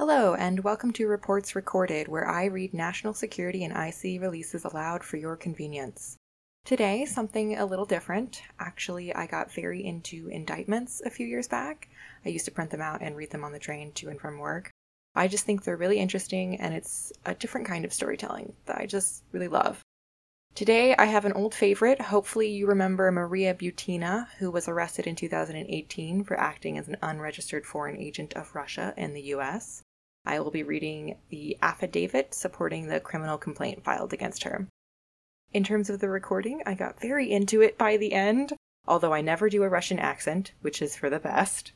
Hello, and welcome to Reports Recorded, where I read national security and IC releases aloud for your convenience. Today, something a little different. Actually, I got very into indictments a few years back. I used to print them out and read them on the train to and from work. I just think they're really interesting, and it's a different kind of storytelling that I just really love. Today, I have an old favorite. Hopefully, you remember Maria Butina, who was arrested in 2018 for acting as an unregistered foreign agent of Russia in the US. I will be reading the affidavit supporting the criminal complaint filed against her. In terms of the recording, I got very into it by the end, although I never do a Russian accent, which is for the best.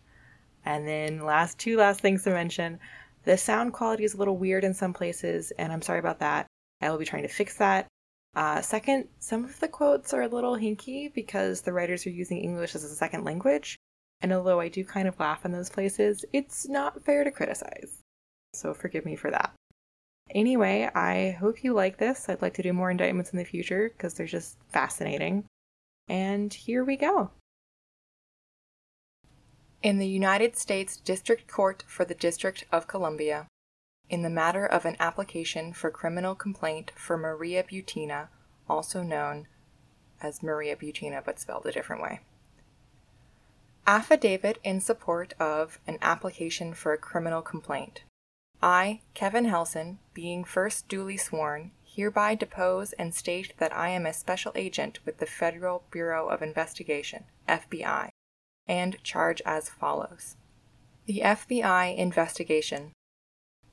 And then, last two last things to mention the sound quality is a little weird in some places, and I'm sorry about that. I will be trying to fix that uh, second, some of the quotes are a little hinky because the writers are using English as a second language, and although I do kind of laugh in those places, it's not fair to criticize. So forgive me for that. Anyway, I hope you like this. I'd like to do more indictments in the future because they're just fascinating. And here we go. In the United States District Court for the District of Columbia, in the matter of an application for criminal complaint for Maria Butina, also known as Maria Butina but spelled a different way. Affidavit in support of an application for a criminal complaint. I, Kevin Helson, being first duly sworn, hereby depose and state that I am a special agent with the Federal Bureau of Investigation, FBI, and charge as follows. The FBI investigation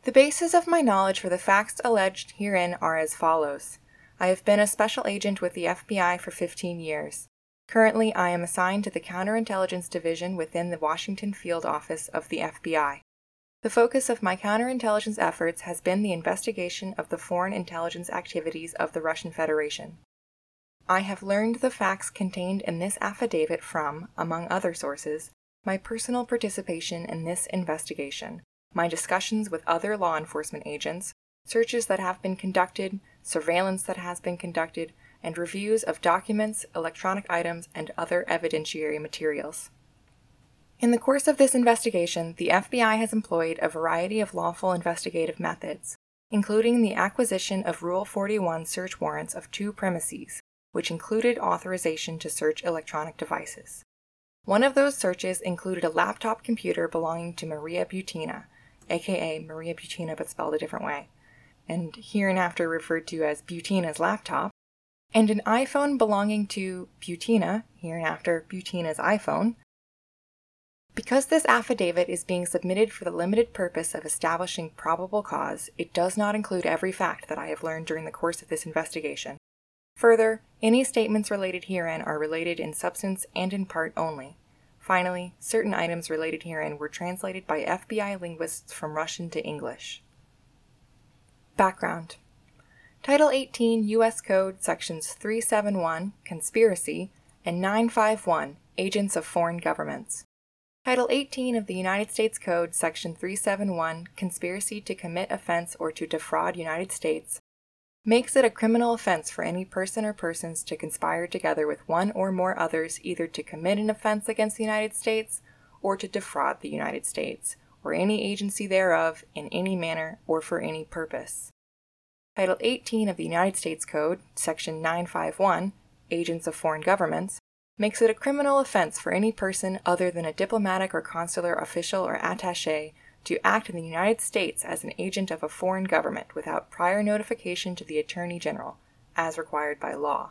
the basis of my knowledge for the facts alleged herein are as follows. I have been a special agent with the FBI for 15 years. Currently, I am assigned to the Counterintelligence Division within the Washington Field Office of the FBI. The focus of my counterintelligence efforts has been the investigation of the foreign intelligence activities of the Russian Federation. I have learned the facts contained in this affidavit from, among other sources, my personal participation in this investigation, my discussions with other law enforcement agents, searches that have been conducted, surveillance that has been conducted, and reviews of documents, electronic items, and other evidentiary materials. In the course of this investigation, the FBI has employed a variety of lawful investigative methods, including the acquisition of Rule 41 search warrants of two premises, which included authorization to search electronic devices. One of those searches included a laptop computer belonging to Maria Butina, aka Maria Butina but spelled a different way, and hereinafter referred to as Butina's laptop, and an iPhone belonging to Butina, hereinafter Butina's iPhone. Because this affidavit is being submitted for the limited purpose of establishing probable cause, it does not include every fact that I have learned during the course of this investigation. Further, any statements related herein are related in substance and in part only. Finally, certain items related herein were translated by FBI linguists from Russian to English. Background Title 18 U.S. Code Sections 371 Conspiracy and 951 Agents of Foreign Governments. Title 18 of the United States Code Section 371 Conspiracy to commit offense or to defraud United States makes it a criminal offense for any person or persons to conspire together with one or more others either to commit an offense against the United States or to defraud the United States, or any agency thereof, in any manner or for any purpose. Title 18 of the United States Code, Section 951, Agents of Foreign Governments, makes it a criminal offense for any person other than a diplomatic or consular official or attache to act in the United States as an agent of a foreign government without prior notification to the Attorney General, as required by law.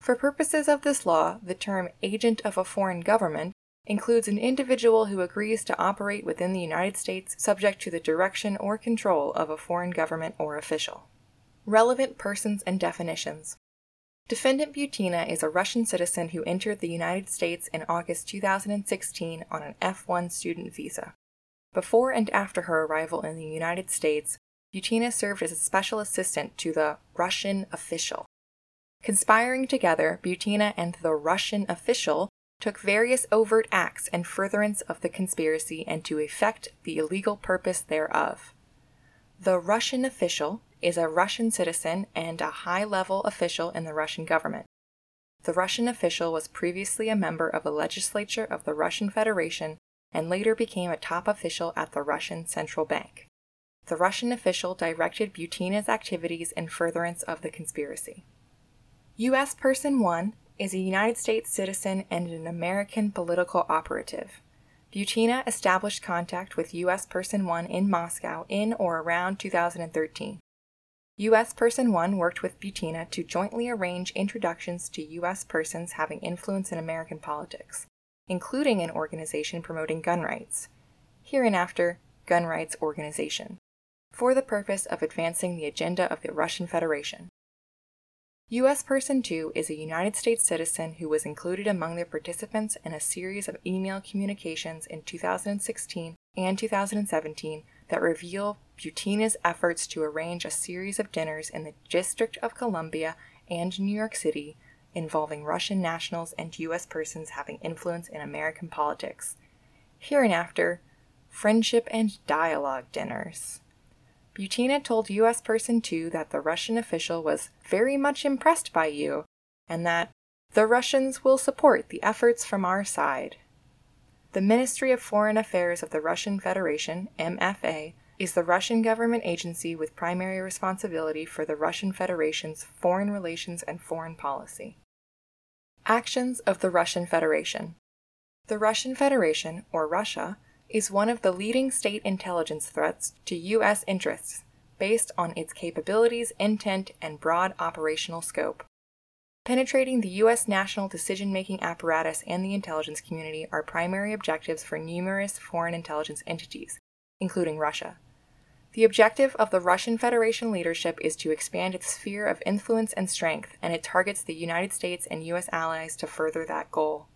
For purposes of this law, the term agent of a foreign government includes an individual who agrees to operate within the United States subject to the direction or control of a foreign government or official. Relevant persons and definitions. Defendant Butina is a Russian citizen who entered the United States in August 2016 on an F 1 student visa. Before and after her arrival in the United States, Butina served as a special assistant to the Russian official. Conspiring together, Butina and the Russian official took various overt acts in furtherance of the conspiracy and to effect the illegal purpose thereof. The Russian official is a Russian citizen and a high level official in the Russian government. The Russian official was previously a member of the legislature of the Russian Federation and later became a top official at the Russian Central Bank. the Russian official directed Butina's activities in furtherance of the conspiracy. U.S. Person 1 is a United States citizen and an American political operative. Butina established contact with U.S. Person 1 in Moscow in or around 2013. U.S. Person 1 worked with Butina to jointly arrange introductions to U.S. persons having influence in American politics, including an organization promoting gun rights, hereinafter Gun Rights Organization, for the purpose of advancing the agenda of the Russian Federation. U.S. Person 2 is a United States citizen who was included among the participants in a series of email communications in 2016 and 2017 that reveal Butina's efforts to arrange a series of dinners in the District of Columbia and New York City involving Russian nationals and U.S. persons having influence in American politics. Hereinafter, friendship and dialogue dinners. Butina told U.S. Person 2 that the Russian official was very much impressed by you and that the Russians will support the efforts from our side. The Ministry of Foreign Affairs of the Russian Federation, MFA, is the Russian government agency with primary responsibility for the Russian Federation's foreign relations and foreign policy. Actions of the Russian Federation The Russian Federation, or Russia, is one of the leading state intelligence threats to U.S. interests based on its capabilities, intent, and broad operational scope. Penetrating the U.S. national decision making apparatus and the intelligence community are primary objectives for numerous foreign intelligence entities, including Russia. The objective of the Russian Federation leadership is to expand its sphere of influence and strength, and it targets the United States and U.S. allies to further that goal.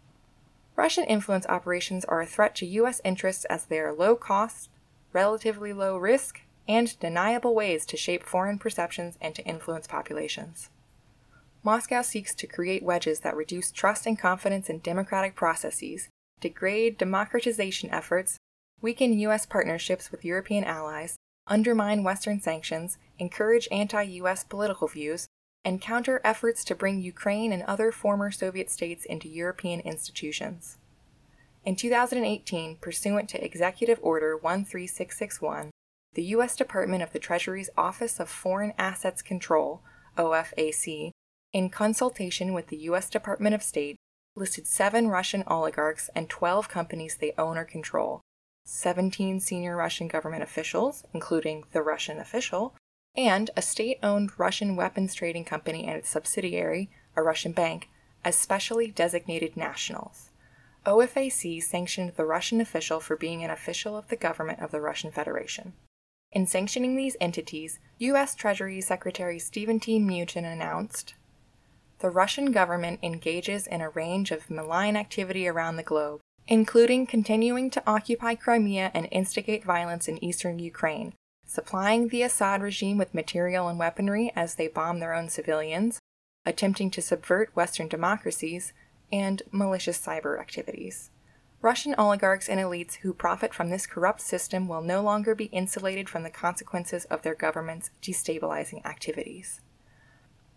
Russian influence operations are a threat to U.S. interests as they are low cost, relatively low risk, and deniable ways to shape foreign perceptions and to influence populations. Moscow seeks to create wedges that reduce trust and confidence in democratic processes, degrade democratization efforts, weaken U.S. partnerships with European allies, undermine Western sanctions, encourage anti U.S. political views, and counter efforts to bring Ukraine and other former Soviet states into European institutions. In 2018, pursuant to Executive Order 13661, the U.S. Department of the Treasury's Office of Foreign Assets Control, OFAC, in consultation with the U.S. Department of State, listed seven Russian oligarchs and 12 companies they own or control, 17 senior Russian government officials, including the Russian official, and a state owned Russian weapons trading company and its subsidiary, a Russian bank, as specially designated nationals. OFAC sanctioned the Russian official for being an official of the government of the Russian Federation. In sanctioning these entities, U.S. Treasury Secretary Stephen T. Mnuchin announced the Russian government engages in a range of malign activity around the globe, including continuing to occupy Crimea and instigate violence in eastern Ukraine, supplying the Assad regime with material and weaponry as they bomb their own civilians, attempting to subvert Western democracies, and malicious cyber activities. Russian oligarchs and elites who profit from this corrupt system will no longer be insulated from the consequences of their government's destabilizing activities.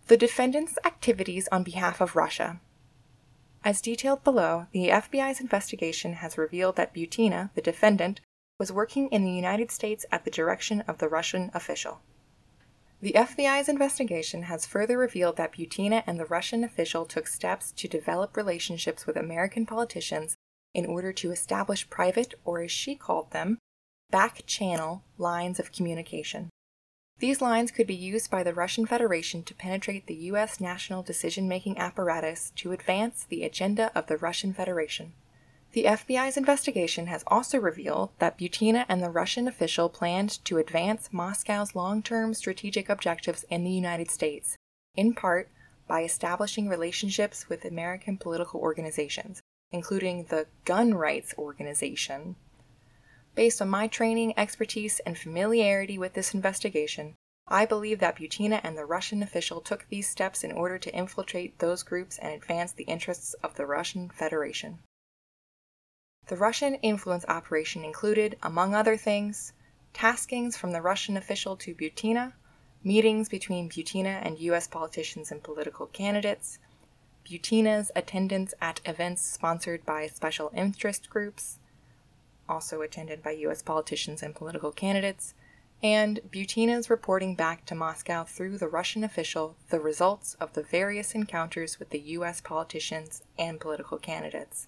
The defendant's activities on behalf of Russia. As detailed below, the FBI's investigation has revealed that Butina, the defendant, was working in the United States at the direction of the Russian official. The FBI's investigation has further revealed that Butina and the Russian official took steps to develop relationships with American politicians in order to establish private, or as she called them, back channel lines of communication. These lines could be used by the Russian Federation to penetrate the U.S. national decision making apparatus to advance the agenda of the Russian Federation. The FBI's investigation has also revealed that Butina and the Russian official planned to advance Moscow's long term strategic objectives in the United States, in part by establishing relationships with American political organizations, including the Gun Rights Organization, Based on my training, expertise, and familiarity with this investigation, I believe that Butina and the Russian official took these steps in order to infiltrate those groups and advance the interests of the Russian Federation. The Russian influence operation included, among other things, taskings from the Russian official to Butina, meetings between Butina and U.S. politicians and political candidates, Butina's attendance at events sponsored by special interest groups, also attended by U.S. politicians and political candidates, and Butina's reporting back to Moscow through the Russian official the results of the various encounters with the US politicians and political candidates.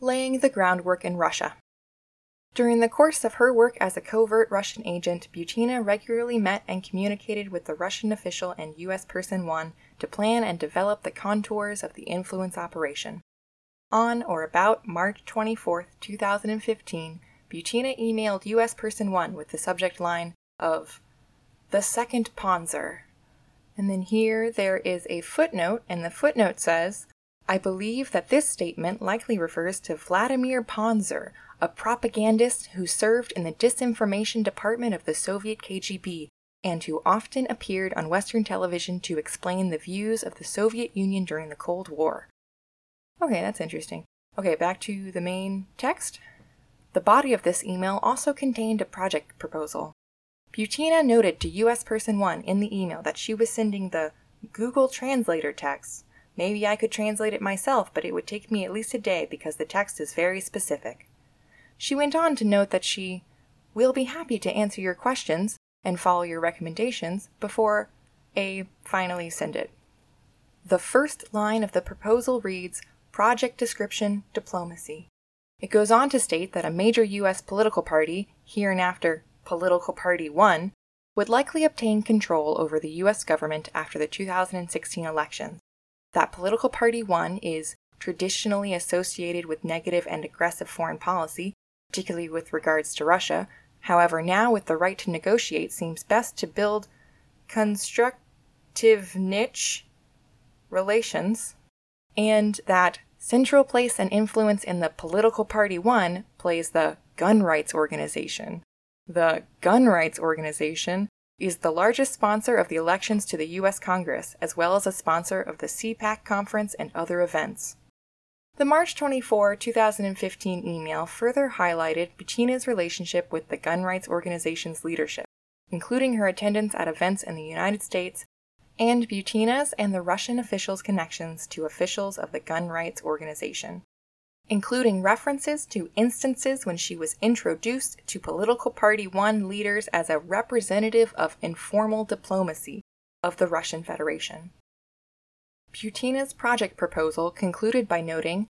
Laying the groundwork in Russia. During the course of her work as a covert Russian agent, Butina regularly met and communicated with the Russian official and U.S. Person 1 to plan and develop the contours of the influence operation. On or about March 24, 2015, Butina emailed U.S. Person 1 with the subject line of the second Ponzer. And then here there is a footnote, and the footnote says, I believe that this statement likely refers to Vladimir Ponzer, a propagandist who served in the disinformation department of the Soviet KGB and who often appeared on Western television to explain the views of the Soviet Union during the Cold War. Okay, that's interesting. Okay, back to the main text. The body of this email also contained a project proposal. Butina noted to US Person 1 in the email that she was sending the Google Translator text. Maybe I could translate it myself, but it would take me at least a day because the text is very specific. She went on to note that she will be happy to answer your questions and follow your recommendations before A finally send it. The first line of the proposal reads Project Description Diplomacy. It goes on to state that a major U.S. political party, hereinafter Political Party 1, would likely obtain control over the U.S. government after the 2016 elections. That Political Party 1 is traditionally associated with negative and aggressive foreign policy, particularly with regards to Russia. However, now with the right to negotiate, seems best to build constructive niche relations, and that Central place and influence in the political party one plays the gun rights organization. The gun rights organization is the largest sponsor of the elections to the U.S. Congress, as well as a sponsor of the CPAC conference and other events. The March 24, 2015 email further highlighted Butina's relationship with the gun rights organization's leadership, including her attendance at events in the United States and Butina's and the Russian officials' connections to officials of the gun rights organization, including references to instances when she was introduced to Political Party 1 leaders as a representative of informal diplomacy of the Russian Federation. Butina's project proposal concluded by noting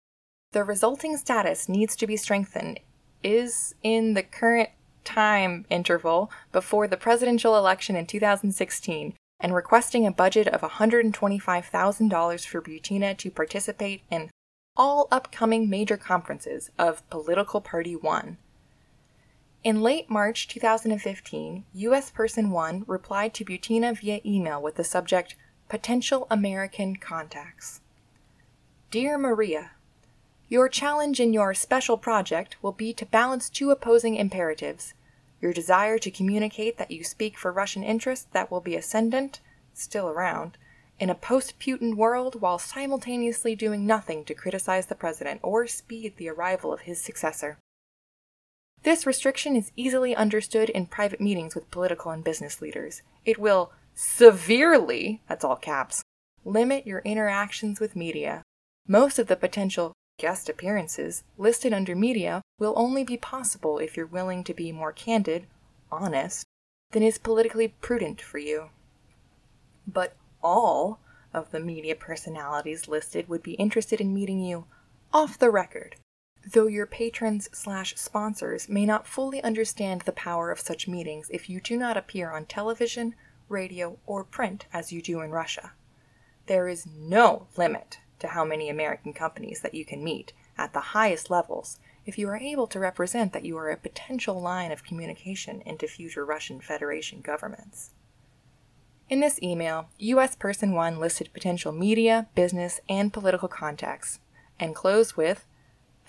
the resulting status needs to be strengthened is in the current time interval before the presidential election in 2016 and requesting a budget of $125,000 for Butina to participate in all upcoming major conferences of Political Party 1. In late March 2015, U.S. Person 1 replied to Butina via email with the subject Potential American Contacts. Dear Maria, Your challenge in your special project will be to balance two opposing imperatives your desire to communicate that you speak for Russian interests that will be ascendant, still around, in a post Putin world while simultaneously doing nothing to criticize the president or speed the arrival of his successor. This restriction is easily understood in private meetings with political and business leaders. It will severely, that's all caps, limit your interactions with media. Most of the potential guest appearances listed under media will only be possible if you're willing to be more candid, honest, than is politically prudent for you. But all of the media personalities listed would be interested in meeting you off the record, though your patrons slash sponsors may not fully understand the power of such meetings if you do not appear on television, radio, or print as you do in Russia. There is no limit to how many American companies that you can meet at the highest levels if you are able to represent that you are a potential line of communication into future Russian Federation governments. In this email, U.S. Person 1 listed potential media, business, and political contacts, and closed with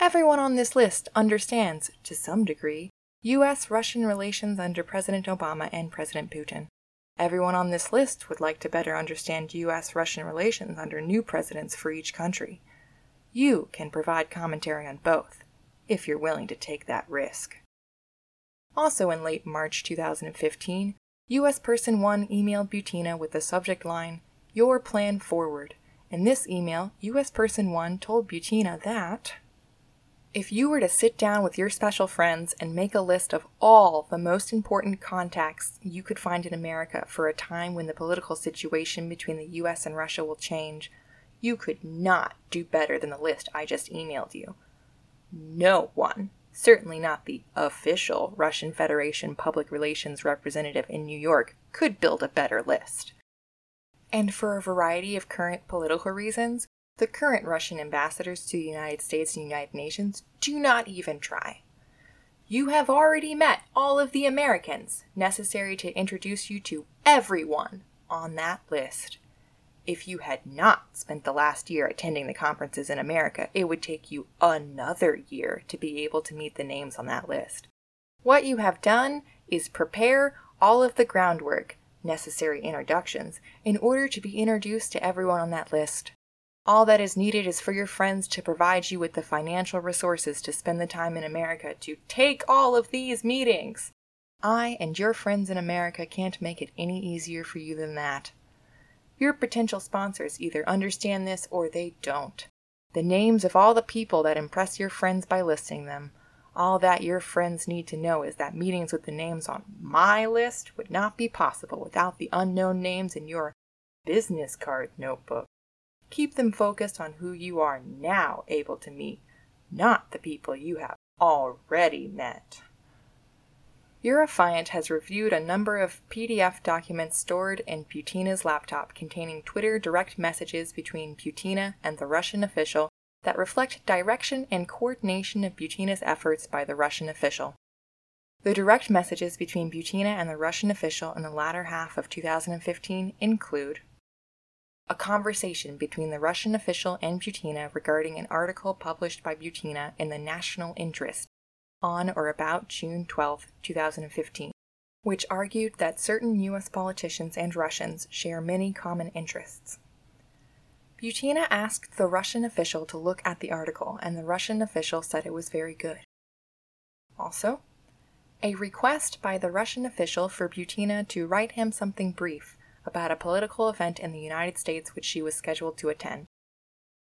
Everyone on this list understands, to some degree, U.S. Russian relations under President Obama and President Putin. Everyone on this list would like to better understand U.S. Russian relations under new presidents for each country. You can provide commentary on both, if you're willing to take that risk. Also in late March 2015, U.S. Person 1 emailed Butina with the subject line, Your Plan Forward. In this email, U.S. Person 1 told Butina that If you were to sit down with your special friends and make a list of all the most important contacts you could find in America for a time when the political situation between the US and Russia will change, you could not do better than the list I just emailed you. No one, certainly not the official Russian Federation public relations representative in New York, could build a better list. And for a variety of current political reasons, the current Russian ambassadors to the United States and United Nations do not even try. You have already met all of the Americans necessary to introduce you to everyone on that list. If you had not spent the last year attending the conferences in America, it would take you another year to be able to meet the names on that list. What you have done is prepare all of the groundwork, necessary introductions, in order to be introduced to everyone on that list. All that is needed is for your friends to provide you with the financial resources to spend the time in America to take all of these meetings. I and your friends in America can't make it any easier for you than that. Your potential sponsors either understand this or they don't. The names of all the people that impress your friends by listing them. All that your friends need to know is that meetings with the names on my list would not be possible without the unknown names in your business card notebook. Keep them focused on who you are now able to meet, not the people you have already met. Your affiant has reviewed a number of PDF documents stored in Butina's laptop containing Twitter direct messages between Butina and the Russian official that reflect direction and coordination of Butina's efforts by the Russian official. The direct messages between Butina and the Russian official in the latter half of 2015 include a conversation between the Russian official and Butina regarding an article published by Butina in the National Interest on or about June 12, 2015, which argued that certain U.S. politicians and Russians share many common interests. Butina asked the Russian official to look at the article, and the Russian official said it was very good. Also, a request by the Russian official for Butina to write him something brief about a political event in the United States which she was scheduled to attend.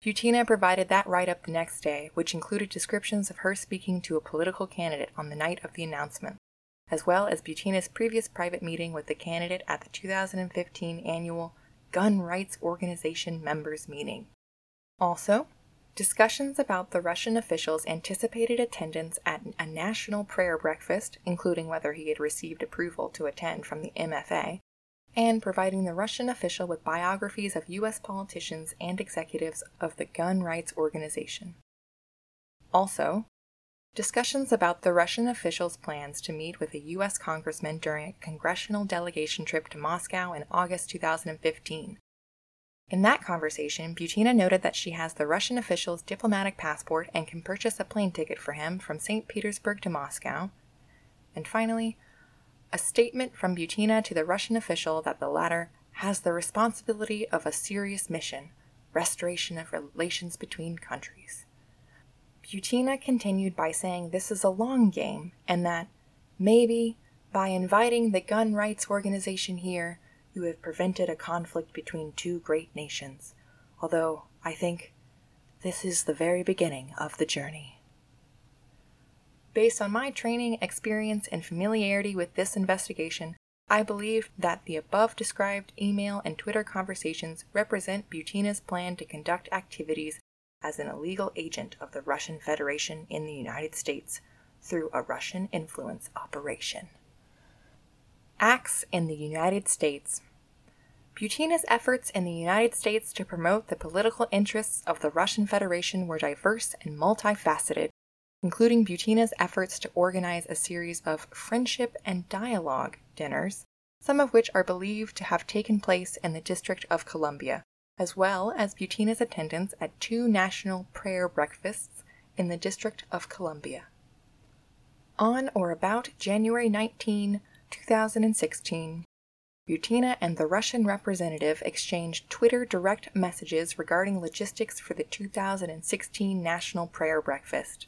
Butina provided that write up the next day, which included descriptions of her speaking to a political candidate on the night of the announcement, as well as Butina's previous private meeting with the candidate at the 2015 annual Gun Rights Organization members meeting. Also, discussions about the Russian official's anticipated attendance at a national prayer breakfast, including whether he had received approval to attend from the MFA, and providing the Russian official with biographies of U.S. politicians and executives of the gun rights organization. Also, discussions about the Russian official's plans to meet with a U.S. congressman during a congressional delegation trip to Moscow in August 2015. In that conversation, Butina noted that she has the Russian official's diplomatic passport and can purchase a plane ticket for him from St. Petersburg to Moscow. And finally, a statement from Butina to the Russian official that the latter has the responsibility of a serious mission restoration of relations between countries. Butina continued by saying this is a long game and that maybe by inviting the gun rights organization here, you have prevented a conflict between two great nations, although I think this is the very beginning of the journey. Based on my training, experience, and familiarity with this investigation, I believe that the above described email and Twitter conversations represent Butina's plan to conduct activities as an illegal agent of the Russian Federation in the United States through a Russian influence operation. Acts in the United States. Butina's efforts in the United States to promote the political interests of the Russian Federation were diverse and multifaceted, including Butina's efforts to organize a series of friendship and dialogue dinners, some of which are believed to have taken place in the District of Columbia, as well as Butina's attendance at two national prayer breakfasts in the District of Columbia. On or about January 19, 2016, Butina and the Russian representative exchanged Twitter direct messages regarding logistics for the 2016 National Prayer Breakfast.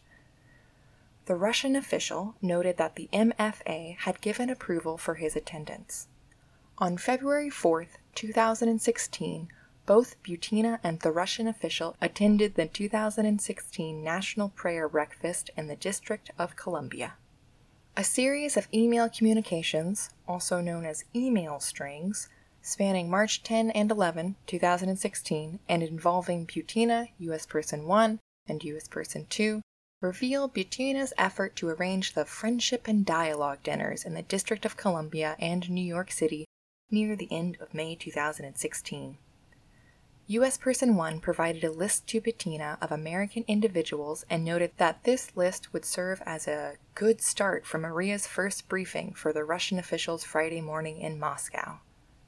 The Russian official noted that the MFA had given approval for his attendance. On February 4, 2016, both Butina and the Russian official attended the 2016 National Prayer Breakfast in the District of Columbia. A series of email communications, also known as email strings, spanning March 10 and 11, 2016, and involving Butina, U.S. Person 1, and U.S. Person 2, reveal Butina's effort to arrange the Friendship and Dialogue dinners in the District of Columbia and New York City near the end of May 2016. U.S. Person 1 provided a list to Butina of American individuals and noted that this list would serve as a good start for Maria's first briefing for the Russian officials Friday morning in Moscow.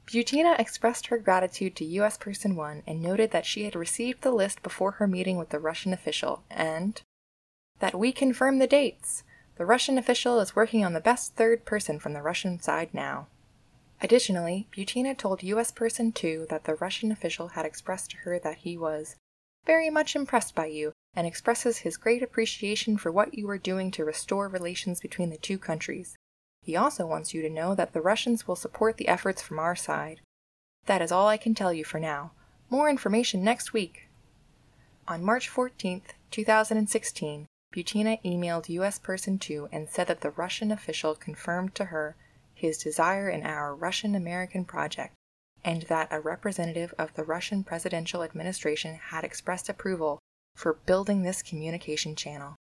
Butina expressed her gratitude to U.S. Person 1 and noted that she had received the list before her meeting with the Russian official and that we confirm the dates. The Russian official is working on the best third person from the Russian side now. Additionally, Butina told U.S. Person 2 that the Russian official had expressed to her that he was very much impressed by you and expresses his great appreciation for what you are doing to restore relations between the two countries. He also wants you to know that the Russians will support the efforts from our side. That is all I can tell you for now. More information next week. On March 14, 2016, Butina emailed U.S. Person 2 and said that the Russian official confirmed to her his desire in our Russian American project and that a representative of the Russian presidential administration had expressed approval for building this communication channel.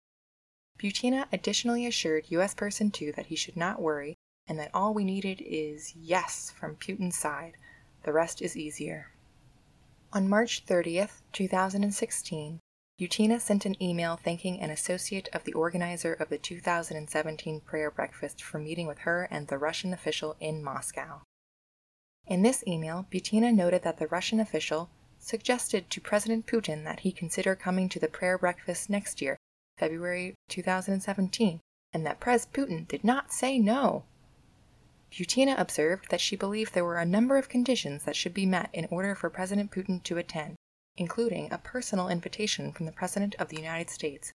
Butina additionally assured U.S. Person 2 that he should not worry and that all we needed is yes from Putin's side. The rest is easier. On March 30th, 2016, Butina sent an email thanking an associate of the organizer of the 2017 prayer breakfast for meeting with her and the Russian official in Moscow. In this email, Butina noted that the Russian official suggested to President Putin that he consider coming to the prayer breakfast next year February 2017, and that Pres Putin did not say no. Butina observed that she believed there were a number of conditions that should be met in order for President Putin to attend, including a personal invitation from the President of the United States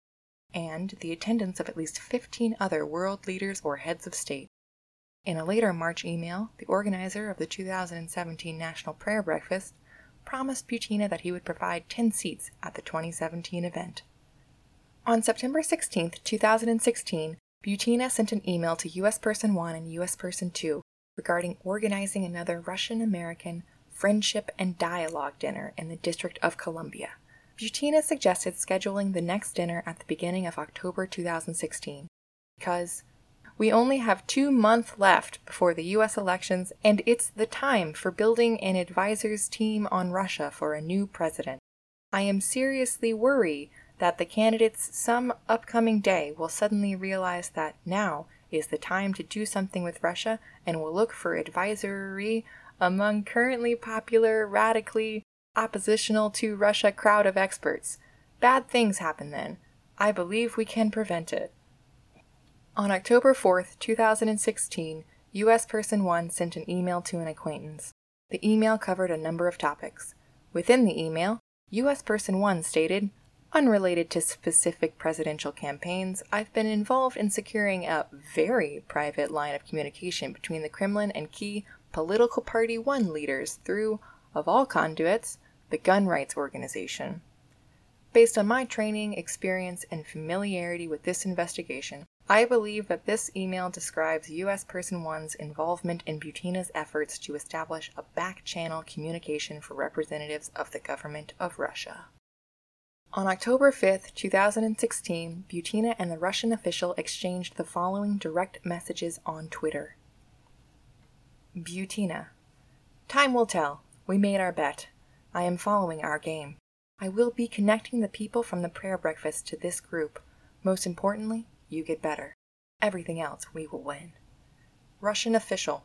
and the attendance of at least 15 other world leaders or heads of state. In a later March email, the organizer of the 2017 National Prayer Breakfast promised Butina that he would provide 10 seats at the 2017 event. On September 16, 2016, Butina sent an email to U.S. Person 1 and U.S. Person 2 regarding organizing another Russian American Friendship and Dialogue dinner in the District of Columbia. Butina suggested scheduling the next dinner at the beginning of October 2016 because we only have two months left before the US elections, and it's the time for building an advisor's team on Russia for a new president. I am seriously worried that the candidates some upcoming day will suddenly realize that now is the time to do something with Russia and will look for advisory among currently popular, radically oppositional to Russia crowd of experts. Bad things happen then. I believe we can prevent it. On October 4th, 2016, U.S. Person 1 sent an email to an acquaintance. The email covered a number of topics. Within the email, U.S. Person 1 stated, Unrelated to specific presidential campaigns, I've been involved in securing a very private line of communication between the Kremlin and key political party one leaders through, of all conduits, the gun rights organization. Based on my training, experience, and familiarity with this investigation, I believe that this email describes U.S. Person 1's involvement in Butina's efforts to establish a back channel communication for representatives of the government of Russia. On October 5, 2016, Butina and the Russian official exchanged the following direct messages on Twitter. Butina. Time will tell. We made our bet. I am following our game. I will be connecting the people from the prayer breakfast to this group. Most importantly, you get better. Everything else we will win. Russian official.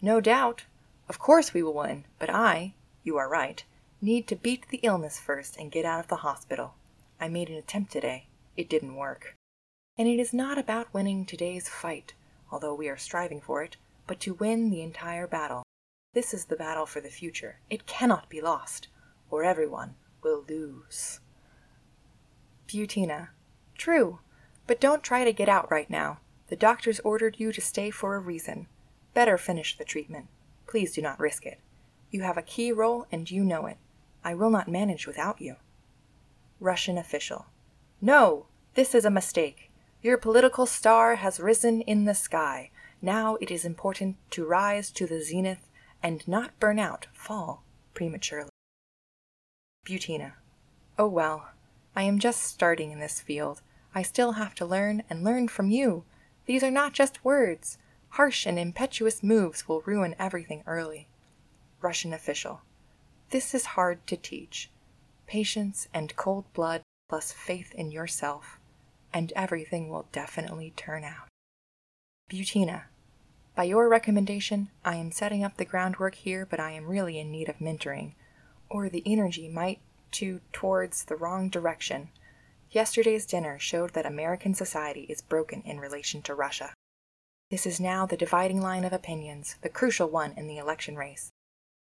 No doubt. Of course we will win, but I, you are right, Need to beat the illness first and get out of the hospital. I made an attempt today. It didn't work. And it is not about winning today's fight, although we are striving for it, but to win the entire battle. This is the battle for the future. It cannot be lost, or everyone will lose. Butina. True, but don't try to get out right now. The doctors ordered you to stay for a reason. Better finish the treatment. Please do not risk it. You have a key role and you know it. I will not manage without you. Russian official. No! This is a mistake. Your political star has risen in the sky. Now it is important to rise to the zenith and not burn out, fall prematurely. Butina. Oh well, I am just starting in this field. I still have to learn and learn from you. These are not just words. Harsh and impetuous moves will ruin everything early. Russian official. This is hard to teach. Patience and cold blood plus faith in yourself, and everything will definitely turn out. Butina. By your recommendation, I am setting up the groundwork here, but I am really in need of mentoring, or the energy might to towards the wrong direction. Yesterday's dinner showed that American society is broken in relation to Russia. This is now the dividing line of opinions, the crucial one in the election race.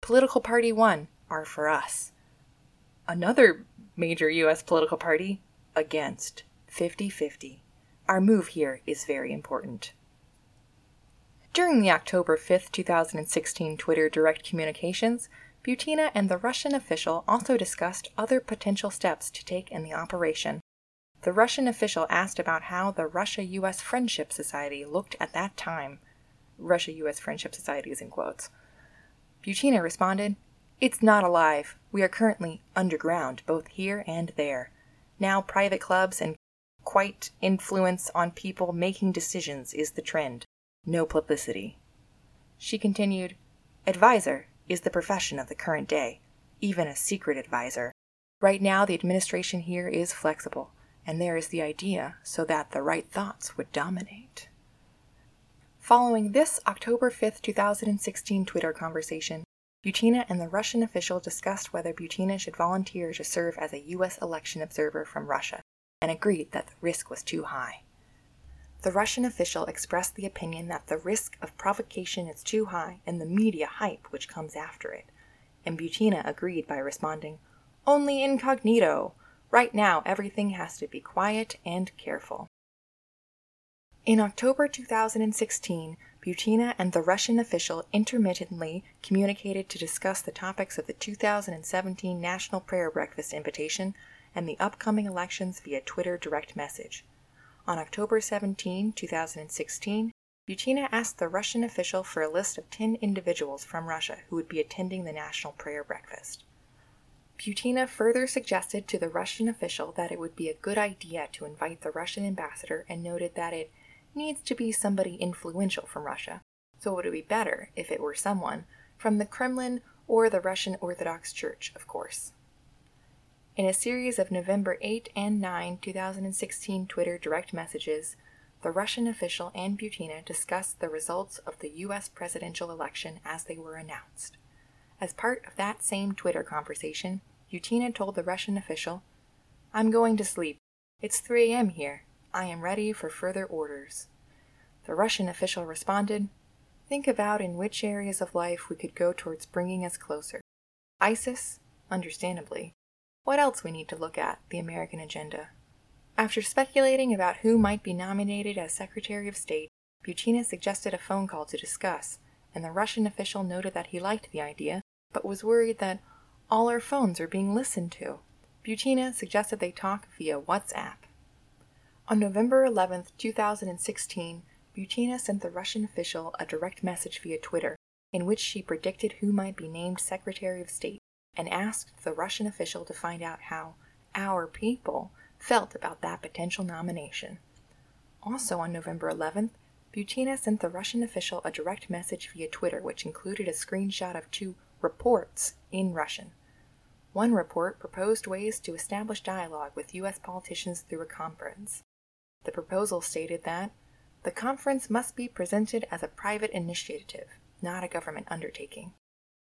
Political party one are for us. Another major U.S. political party against 50 50. Our move here is very important. During the October 5, 2016 Twitter direct communications, Butina and the Russian official also discussed other potential steps to take in the operation the Russian official asked about how the Russia US Friendship Society looked at that time. Russia US Friendship Society is in quotes. Butina responded, It's not alive. We are currently underground, both here and there. Now, private clubs and quite influence on people making decisions is the trend. No publicity. She continued, Advisor is the profession of the current day, even a secret advisor. Right now, the administration here is flexible and there is the idea so that the right thoughts would dominate. Following this October 5, 2016 Twitter conversation, Butina and the Russian official discussed whether Butina should volunteer to serve as a U.S. election observer from Russia and agreed that the risk was too high. The Russian official expressed the opinion that the risk of provocation is too high and the media hype which comes after it, and Butina agreed by responding, Only incognito! Right now, everything has to be quiet and careful. In October 2016, Butina and the Russian official intermittently communicated to discuss the topics of the 2017 National Prayer Breakfast invitation and the upcoming elections via Twitter direct message. On October 17, 2016, Butina asked the Russian official for a list of 10 individuals from Russia who would be attending the National Prayer Breakfast. Butina further suggested to the Russian official that it would be a good idea to invite the Russian ambassador and noted that it needs to be somebody influential from Russia, so it would be better if it were someone from the Kremlin or the Russian Orthodox Church, of course. In a series of November 8 and 9, 2016 Twitter direct messages, the Russian official and Butina discussed the results of the U.S. presidential election as they were announced. As part of that same Twitter conversation, Butina told the Russian official, I'm going to sleep. It's 3 a.m. here. I am ready for further orders. The Russian official responded, Think about in which areas of life we could go towards bringing us closer. ISIS? Understandably. What else we need to look at, the American agenda? After speculating about who might be nominated as Secretary of State, Butina suggested a phone call to discuss, and the Russian official noted that he liked the idea, but was worried that all our phones are being listened to. Butina suggested they talk via WhatsApp. On November 11, 2016, Butina sent the Russian official a direct message via Twitter in which she predicted who might be named Secretary of State and asked the Russian official to find out how our people felt about that potential nomination. Also on November 11th, Butina sent the Russian official a direct message via Twitter which included a screenshot of two reports in Russian. One report proposed ways to establish dialogue with U.S. politicians through a conference. The proposal stated that the conference must be presented as a private initiative, not a government undertaking.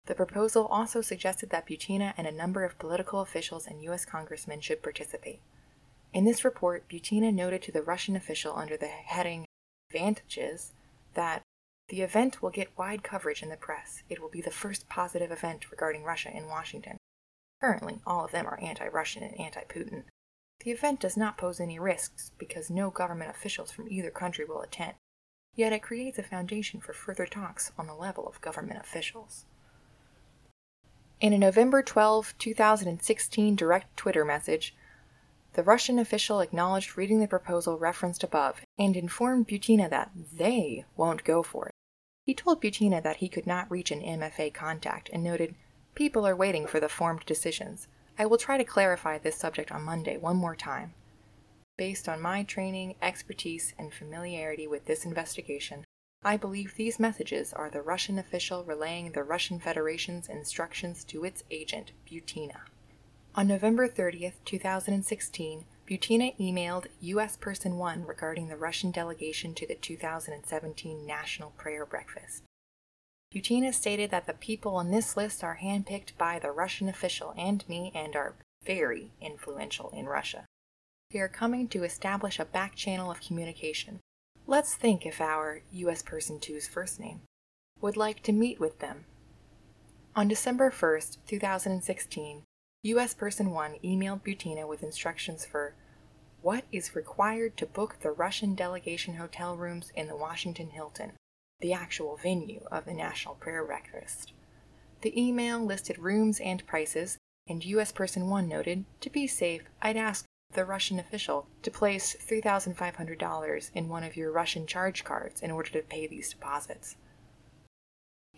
The proposal also suggested that Butina and a number of political officials and U.S. congressmen should participate. In this report, Butina noted to the Russian official under the heading Advantages that the event will get wide coverage in the press. It will be the first positive event regarding Russia in Washington. Currently, all of them are anti Russian and anti Putin. The event does not pose any risks because no government officials from either country will attend, yet it creates a foundation for further talks on the level of government officials. In a November 12, 2016 direct Twitter message, the Russian official acknowledged reading the proposal referenced above and informed Butina that they won't go for it. He told Butina that he could not reach an MFA contact and noted, People are waiting for the formed decisions. I will try to clarify this subject on Monday one more time. Based on my training, expertise, and familiarity with this investigation, I believe these messages are the Russian official relaying the Russian Federation's instructions to its agent, Butina. On November 30th, 2016, Butina emailed U.S. Person 1 regarding the Russian delegation to the 2017 National Prayer Breakfast. Butina stated that the people on this list are handpicked by the Russian official and me and are very influential in Russia. We are coming to establish a back channel of communication Let's think if our U.S. Person 2's first name would like to meet with them. On December 1st, 2016, U.S. Person 1 emailed Butina with instructions for what is required to book the Russian delegation hotel rooms in the Washington Hilton, the actual venue of the National Prayer Breakfast. The email listed rooms and prices, and U.S. Person 1 noted, to be safe, I'd ask the Russian official to place $3,500 in one of your Russian charge cards in order to pay these deposits.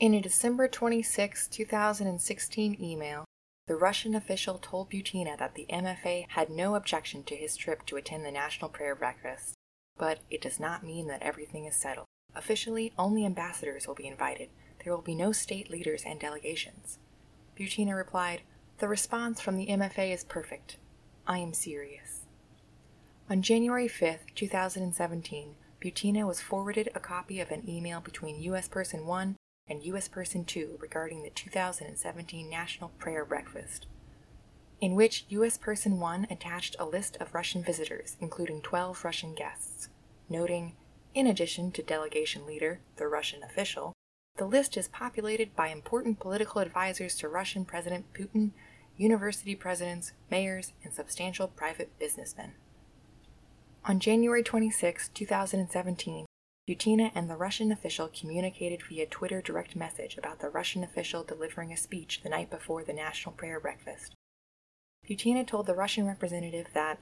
In a December 26, 2016 email, the Russian official told Butina that the MFA had no objection to his trip to attend the National Prayer Breakfast, but it does not mean that everything is settled. Officially, only ambassadors will be invited. There will be no state leaders and delegations. Butina replied, The response from the MFA is perfect. I am serious. On January 5, 2017, Butina was forwarded a copy of an email between U.S. Person 1 and U.S. Person 2 regarding the 2017 National Prayer Breakfast, in which U.S. Person 1 attached a list of Russian visitors, including 12 Russian guests, noting, in addition to delegation leader, the Russian official, the list is populated by important political advisors to Russian President Putin university presidents, mayors, and substantial private businessmen. On January 26, 2017, Butina and the Russian official communicated via Twitter direct message about the Russian official delivering a speech the night before the National Prayer Breakfast. Butina told the Russian representative that,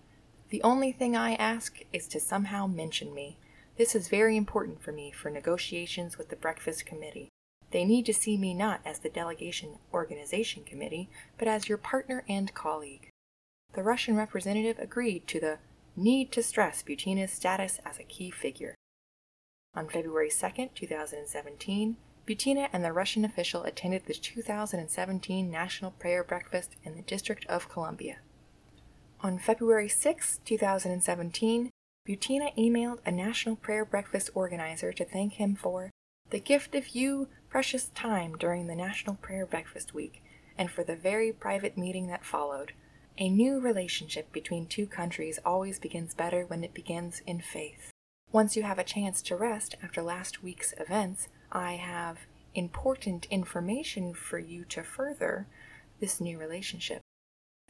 The only thing I ask is to somehow mention me. This is very important for me for negotiations with the Breakfast Committee. They need to see me not as the delegation organization committee, but as your partner and colleague. The Russian representative agreed to the need to stress Butina's status as a key figure. On February 2, 2017, Butina and the Russian official attended the 2017 National Prayer Breakfast in the District of Columbia. On February 6, 2017, Butina emailed a National Prayer Breakfast organizer to thank him for the gift of you precious time during the National Prayer Breakfast Week and for the very private meeting that followed. A new relationship between two countries always begins better when it begins in faith. Once you have a chance to rest after last week's events, I have important information for you to further this new relationship.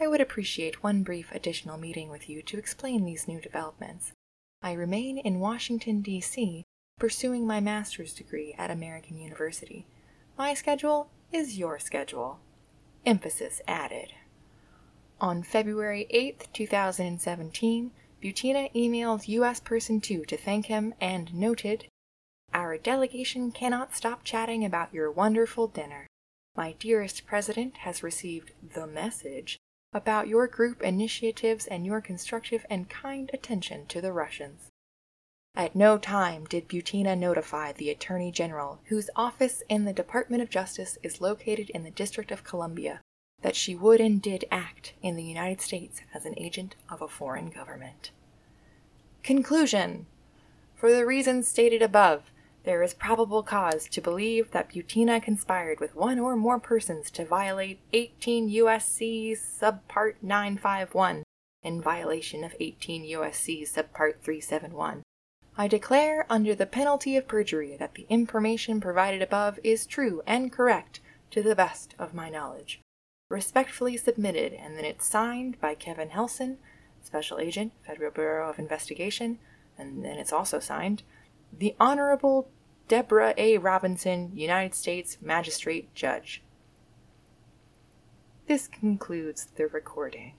I would appreciate one brief additional meeting with you to explain these new developments. I remain in Washington, D.C pursuing my master's degree at American University. My schedule is your schedule. Emphasis added. On February 8, 2017, Butina emailed U.S. Person 2 to thank him and noted, Our delegation cannot stop chatting about your wonderful dinner. My dearest president has received the message about your group initiatives and your constructive and kind attention to the Russians. At no time did Butina notify the Attorney General, whose office in the Department of Justice is located in the District of Columbia, that she would and did act in the United States as an agent of a foreign government. Conclusion For the reasons stated above, there is probable cause to believe that Butina conspired with one or more persons to violate 18 U.S.C. subpart 951 in violation of 18 U.S.C. subpart 371 I declare under the penalty of perjury that the information provided above is true and correct to the best of my knowledge. Respectfully submitted, and then it's signed by Kevin Helson, Special Agent, Federal Bureau of Investigation, and then it's also signed the Honorable Deborah A. Robinson, United States Magistrate Judge. This concludes the recording.